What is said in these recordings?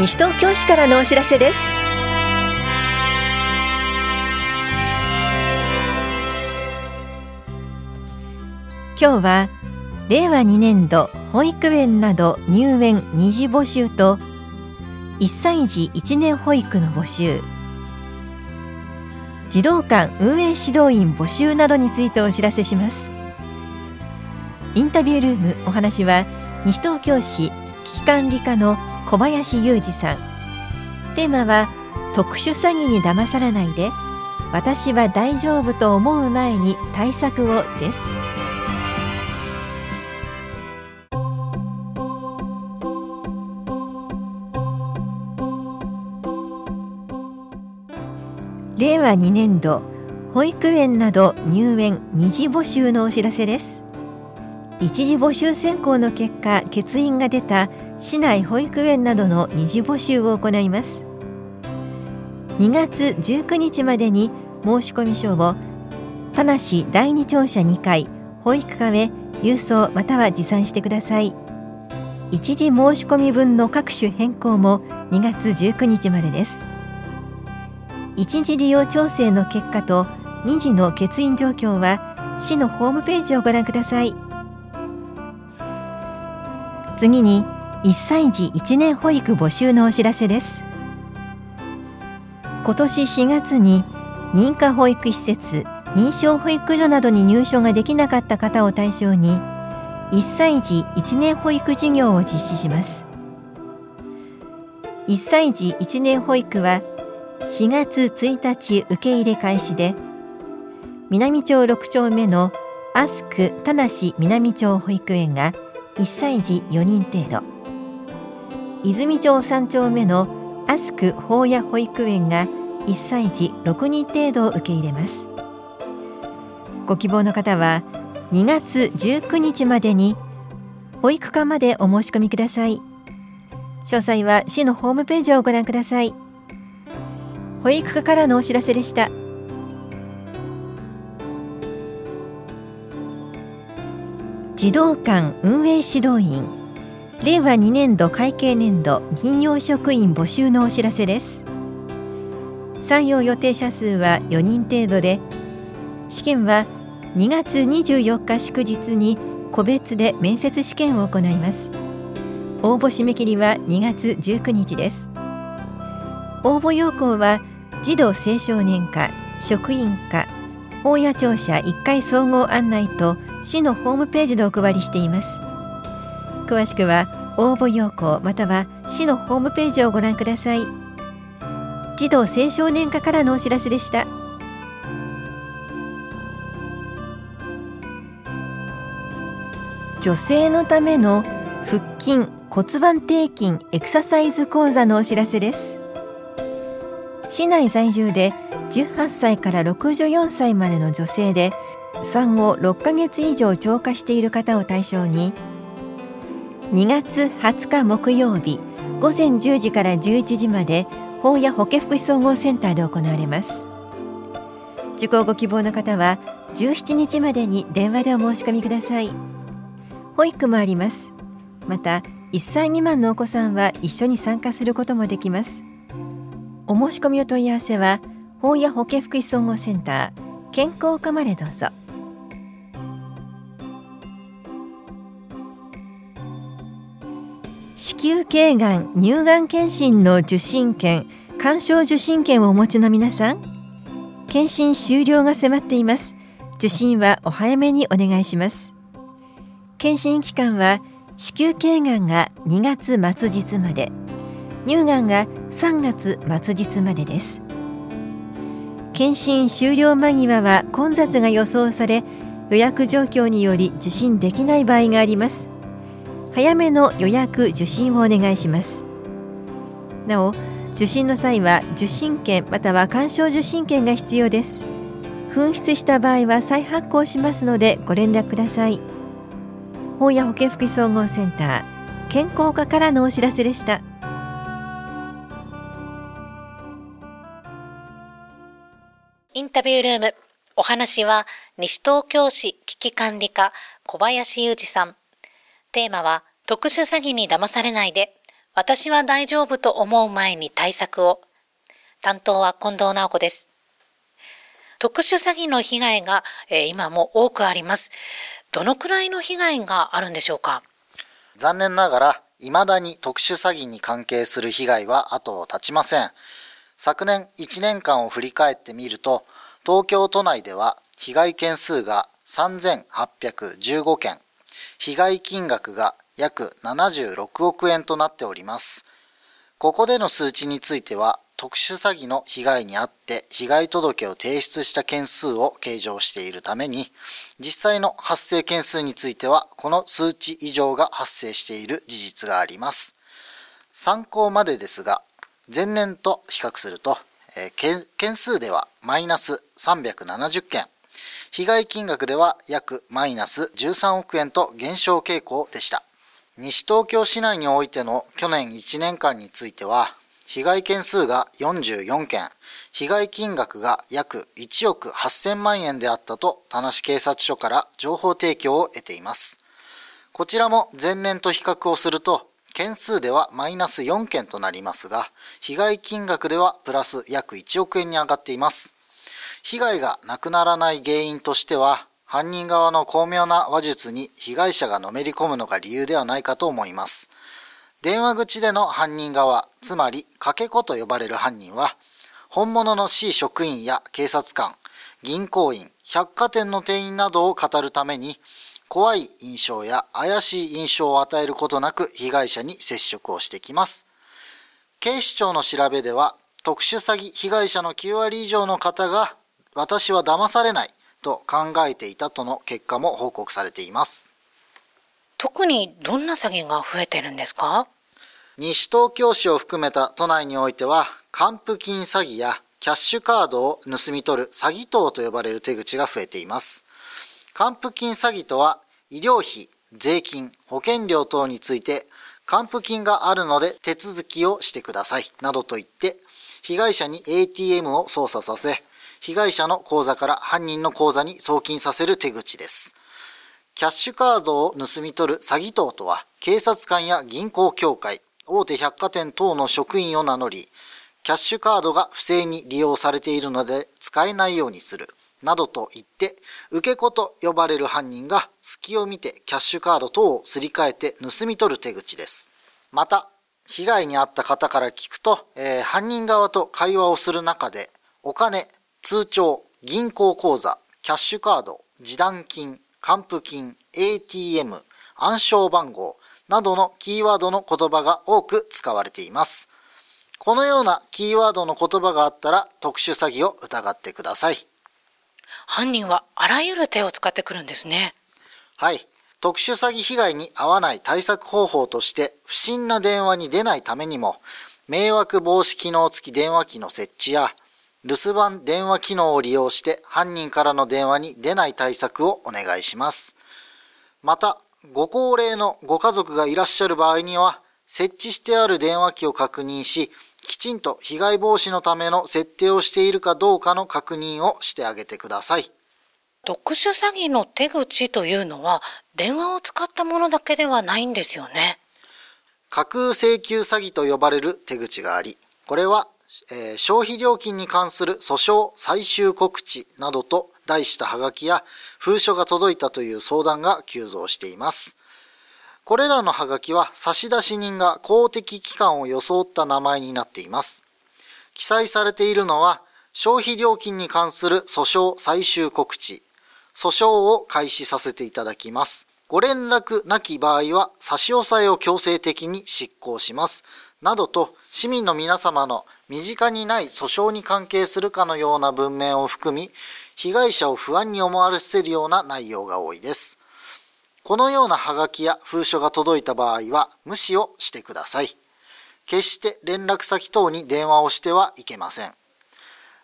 西東京市からのお知らせです。今日は令和2年度保育園など入園二次募集と1歳児1年保育の募集。児童館運営指導員募集などについてお知らせします。インタビュールームお話は西東京市危機管理課の小林裕二さん。テーマは特殊詐欺に騙されないで私は大丈夫と思う前に対策をです。令和2年度保育園など入園二次募集のお知らせです。一次募集選考の結果欠員が出た市内保育園などの二次募集を行います。2月19日までに申込書を田無第二庁舎2階保育課へ郵送または持参してください。一時申込分の各種変更も2月19日までです。一時利用調整の結果と2次の欠員状況は市のホームページをご覧ください。次に1歳児1年保育募集のお知らせです。今年4月に認可保育施設認証保育所などに入所ができなかった方を対象に1歳児1年保育事業を実施します。1歳児1年保育は4月1日受け入れ開始で南町6丁目のアスク田無南町保育園が1歳児4人程度。泉町3丁目のアスク法屋保育園が1歳児6人程度を受け入れます。ご希望の方は2月19日までに保育課までお申し込みください。詳細は市のホームページをご覧ください。保育課からのお知らせでした。児童館運営指導員。令和2年度会計年度銀用職員募集のお知らせです。採用予定者数は4人程度で試験は2月24日祝日に個別で面接試験を行います。応募締め切りは2月19日です。応募要項は児童青少年課職員課大谷庁舎1階総合案内と市のホームページでお配りしています。詳しくは応募要項または市のホームページをご覧ください。児童青少年課からのお知らせでした。女性のための腹筋骨盤底筋エクササイズ講座のお知らせです。市内在住で18歳から64歳までの女性で産後6ヶ月以上超過している方を対象に2月20日木曜日午前10時から11時まで法や保健福祉総合センターで行われます。受講ご希望の方は17日までに電話でお申し込みください。保育もあります。また1歳未満のお子さんは一緒に参加することもできます。お申し込みお問い合わせは法や保健福祉総合センター健康課までどうぞ。子宮頸がん乳がん検診の受診券鑑賞受診券をお持ちの皆さん検診終了が迫っています。受診はお早めにお願いします。検診期間は子宮頸がんが2月末日まで。乳がんが3月末日までです。検診終了間際は混雑が予想され予約状況により受診できない場合があります。早めの予約受診をお願いします。なお受診の際は受診券または鑑賞受診券が必要です。紛失した場合は再発行しますのでご連絡ください。法や保健福祉総合センター健康課からのお知らせでした。インタビュールームお話は西東京市危機管理課小林裕二さん。テーマは特殊詐欺に騙されないで私は大丈夫と思う前に対策を。担当は近藤直子です。特殊詐欺の被害が、えー、今も多くあります。どのくらいの被害があるんでしょうか？残念ながら、未だに特殊詐欺に関係する被害は後を絶ちません。昨年1年間を振り返ってみると、東京都内では被害件数が3815件、被害金額が約76億円となっております。ここでの数値については、特殊詐欺の被害に遭って被害届を提出した件数を計上しているために、実際の発生件数についてはこの数値以上が発生している事実があります。参考までですが、前年と比較すると、えー、件数ではマイナス370件、被害金額では約マイナス13億円と減少傾向でした。西東京市内においての去年1年間については、被害件数が44件、被害金額が約1億8000万円であったと、田無警察署から情報提供を得ています。こちらも前年と比較をすると、件数ではマイナス4件となりますが、被害金額ではプラス約1億円に上がっています。被害がなくならない原因としては、犯人側の巧妙な話術に被害者がのめり込むのが理由ではないかと思います。電話口での犯人側、つまりかけ子と呼ばれる犯人は、本物の C 職員や警察官、銀行員、百貨店の店員などを語るために、怖い印象や怪しい印象を与えることなく被害者に接触をしてきます。警視庁の調べでは、特殊詐欺被害者の9割以上の方が、私は騙されないと考えていたとの結果も報告されています。特にどんな詐欺が増えてるんですか？西東京市を含めた都内においては、還付金詐欺やキャッシュカードを盗み取る詐欺等と呼ばれる手口が増えています。還付金詐欺とは、医療費、税金、保険料等について、還付金があるので手続きをしてください、などと言って、被害者に ATM を操作させ、被害者の口座から犯人の口座に送金させる手口です。キャッシュカードを盗み取る詐欺等とは、警察官や銀行協会、大手百貨店等の職員を名乗り、キャッシュカードが不正に利用されているので使えないようにする、などと言って、受け子と呼ばれる犯人が隙を見てキャッシュカード等をすり替えて盗み取る手口です。また、被害に遭った方から聞くと、えー、犯人側と会話をする中で、お金、通帳、銀行口座、キャッシュカード、示談金、還付金、ATM、暗証番号などのキーワードの言葉が多く使われています。このようなキーワードの言葉があったら特殊詐欺を疑ってください。犯人はあらゆる手を使ってくるんですね。はい。特殊詐欺被害に遭わない対策方法として不審な電話に出ないためにも迷惑防止機能付き電話機の設置や留守番電話機能を利用して犯人からの電話に出ない対策をお願いします。また、ご高齢のご家族がいらっしゃる場合には、設置してある電話機を確認し、きちんと被害防止のための設定をしているかどうかの確認をしてあげてください。特殊詐欺の手口というのは、電話を使ったものだけではないんですよね。架空請求詐欺と呼ばれる手口があり、これはえー、消費料金に関する訴訟最終告知などと題したハガキや封書が届いたという相談が急増しています。これらのハガキは差出人が公的機関を装った名前になっています。記載されているのは消費料金に関する訴訟最終告知、訴訟を開始させていただきます。ご連絡なき場合は差し押さえを強制的に執行します。などと市民の皆様の身近にない訴訟に関係するかのような文面を含み、被害者を不安に思わせるような内容が多いです。このようなハガキや封書が届いた場合は無視をしてください。決して連絡先等に電話をしてはいけません。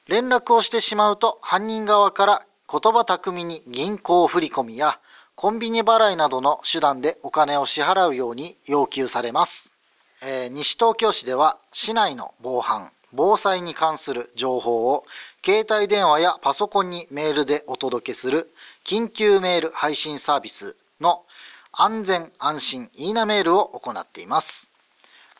連絡をしてしまうと犯人側から言葉巧みに銀行振込やコンビニ払いなどの手段でお金を支払うように要求されます。えー、西東京市では市内の防犯、防災に関する情報を携帯電話やパソコンにメールでお届けする緊急メール配信サービスの安全安心いいなメールを行っています。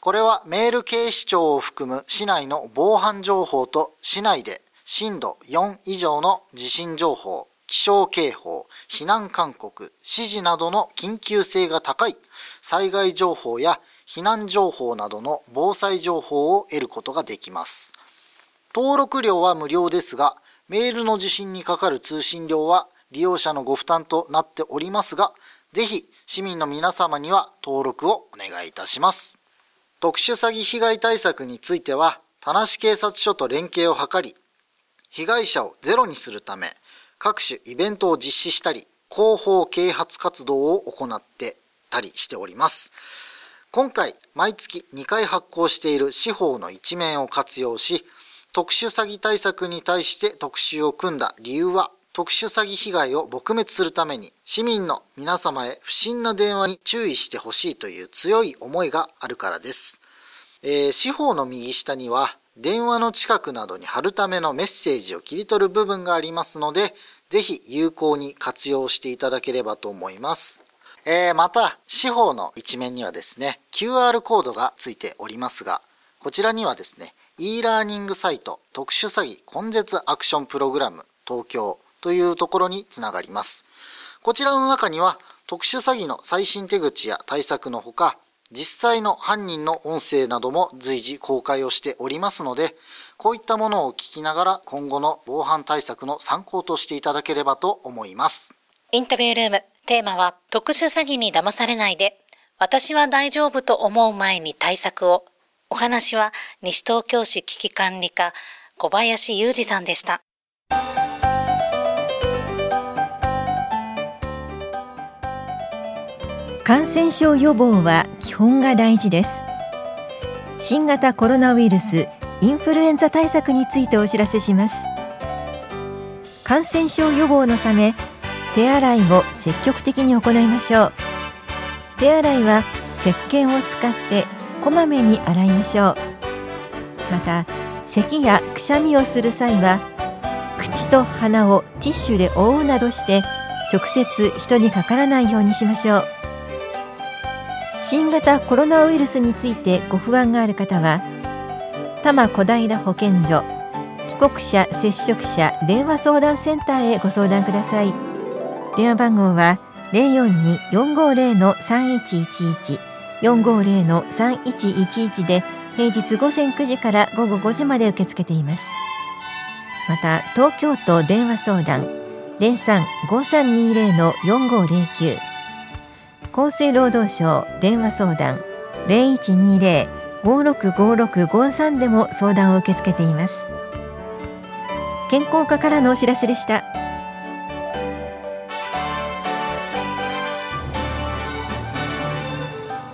これはメール警視庁を含む市内の防犯情報と市内で震度4以上の地震情報、気象警報、避難勧告、指示などの緊急性が高い災害情報や避難情報などの防災情報を得ることができます。登録料は無料ですが、メールの受信にかかる通信料は利用者のご負担となっておりますが、ぜひ市民の皆様には登録をお願いいたします。特殊詐欺被害対策については、田無警察署と連携を図り、被害者をゼロにするため、各種イベントを実施したり、広報啓発活動を行ってたりしております。今回、毎月2回発行している司法の一面を活用し、特殊詐欺対策に対して特集を組んだ理由は、特殊詐欺被害を撲滅するために市民の皆様へ不審な電話に注意してほしいという強い思いがあるからです。えー、司法の右下には電話の近くなどに貼るためのメッセージを切り取る部分がありますので、ぜひ有効に活用していただければと思います。えー、また、司法の一面にはですね、QR コードがついておりますが、こちらにはですね、e ラーニングサイト特殊詐欺根絶アクションプログラム東京というところにつながります。こちらの中には特殊詐欺の最新手口や対策のほか、実際の犯人の音声なども随時公開をしておりますので、こういったものを聞きながら今後の防犯対策の参考としていただければと思います。インタビュールーム、テーマは特殊詐欺に騙されないで、私は大丈夫と思う前に対策を。お話は西東京市危機管理課小林裕二さんでした。感染症予防は基本が大事です新型コロナウイルスインフルエンザ対策についてお知らせします感染症予防のため手洗いを積極的に行いましょう。手洗いは石鹸を使ってこまめに洗いましょう。また咳やくしゃみをする際は口と鼻をティッシュで覆うなどして直接人にかからないようにしましょう。新型コロナウイルスについてご不安がある方は多摩小平保健所帰国者接触者電話相談センターへご相談ください。電話番号は042-450-3111 450-3111で平日午前9時から午後5時まで受け付けています。また東京都電話相談03-5320-4509厚生労働省電話相談0120-565653でも相談を受け付けています。健康課からのお知らせでした。